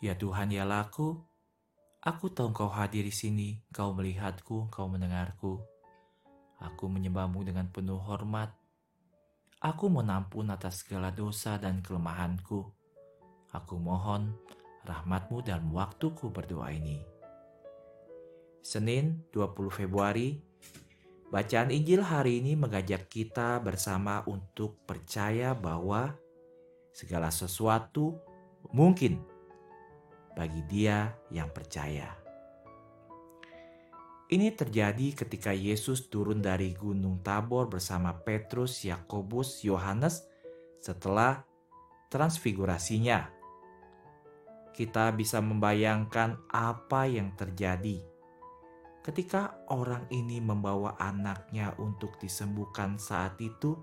Ya Tuhan, ya laku, aku tahu Engkau hadir di sini, Engkau melihatku, Engkau mendengarku. Aku menyembahmu dengan penuh hormat. Aku menampun atas segala dosa dan kelemahanku. Aku mohon rahmatmu dalam waktuku berdoa ini. Senin 20 Februari, bacaan Injil hari ini mengajak kita bersama untuk percaya bahwa segala sesuatu mungkin bagi dia yang percaya. Ini terjadi ketika Yesus turun dari Gunung Tabor bersama Petrus, Yakobus, Yohanes setelah transfigurasinya. Kita bisa membayangkan apa yang terjadi ketika orang ini membawa anaknya untuk disembuhkan saat itu.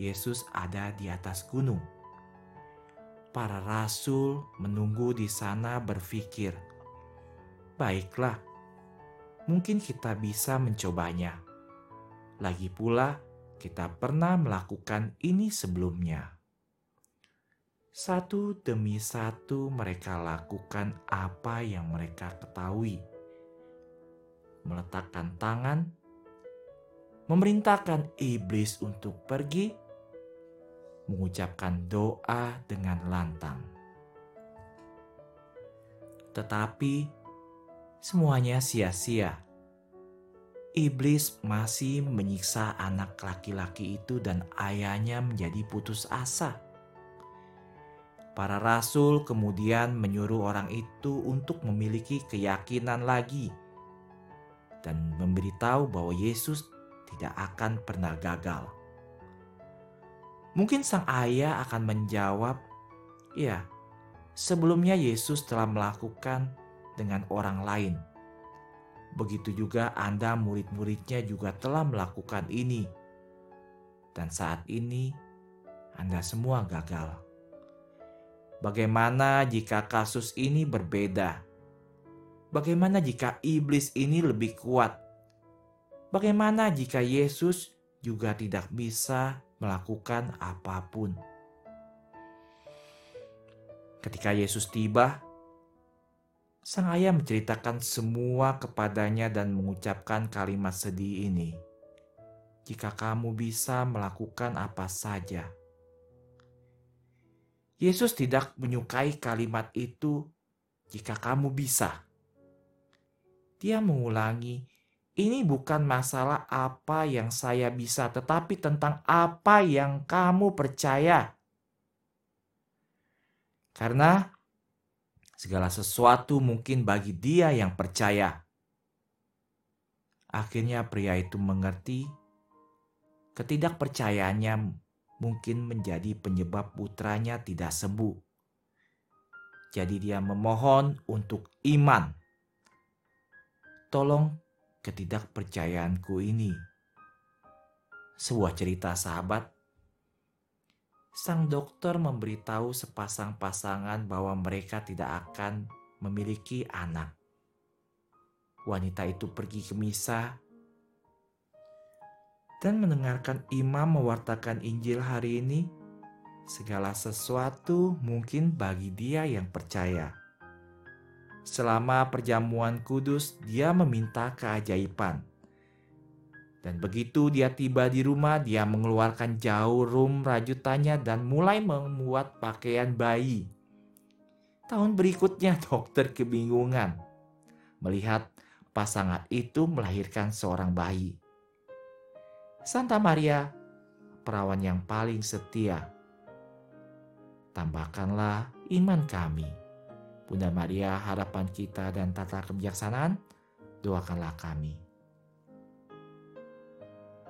Yesus ada di atas gunung para rasul menunggu di sana berpikir, "Baiklah, mungkin kita bisa mencobanya." Lagi pula, kita pernah melakukan ini sebelumnya. Satu demi satu, mereka lakukan apa yang mereka ketahui, meletakkan tangan, memerintahkan iblis untuk pergi mengucapkan doa dengan lantang. Tetapi semuanya sia-sia. Iblis masih menyiksa anak laki-laki itu dan ayahnya menjadi putus asa. Para rasul kemudian menyuruh orang itu untuk memiliki keyakinan lagi dan memberitahu bahwa Yesus tidak akan pernah gagal. Mungkin sang ayah akan menjawab, "Ya, sebelumnya Yesus telah melakukan dengan orang lain. Begitu juga Anda, murid-muridnya, juga telah melakukan ini, dan saat ini Anda semua gagal. Bagaimana jika kasus ini berbeda? Bagaimana jika iblis ini lebih kuat? Bagaimana jika Yesus juga tidak bisa melakukan apa pun. Ketika Yesus tiba, sang ayah menceritakan semua kepadanya dan mengucapkan kalimat sedih ini. Jika kamu bisa melakukan apa saja. Yesus tidak menyukai kalimat itu jika kamu bisa. Dia mengulangi ini bukan masalah apa yang saya bisa, tetapi tentang apa yang kamu percaya. Karena segala sesuatu mungkin bagi dia yang percaya. Akhirnya pria itu mengerti ketidakpercayaannya mungkin menjadi penyebab putranya tidak sembuh. Jadi dia memohon untuk iman. Tolong ketidakpercayaanku ini. Sebuah cerita sahabat. Sang dokter memberitahu sepasang pasangan bahwa mereka tidak akan memiliki anak. Wanita itu pergi ke misa dan mendengarkan imam mewartakan Injil hari ini. Segala sesuatu mungkin bagi dia yang percaya Selama perjamuan kudus, dia meminta keajaiban. Dan begitu dia tiba di rumah, dia mengeluarkan jarum rajutannya dan mulai membuat pakaian bayi. Tahun berikutnya dokter kebingungan melihat pasangan itu melahirkan seorang bayi. Santa Maria, perawan yang paling setia. Tambahkanlah iman kami Bunda Maria, harapan kita dan tata kebijaksanaan, doakanlah kami.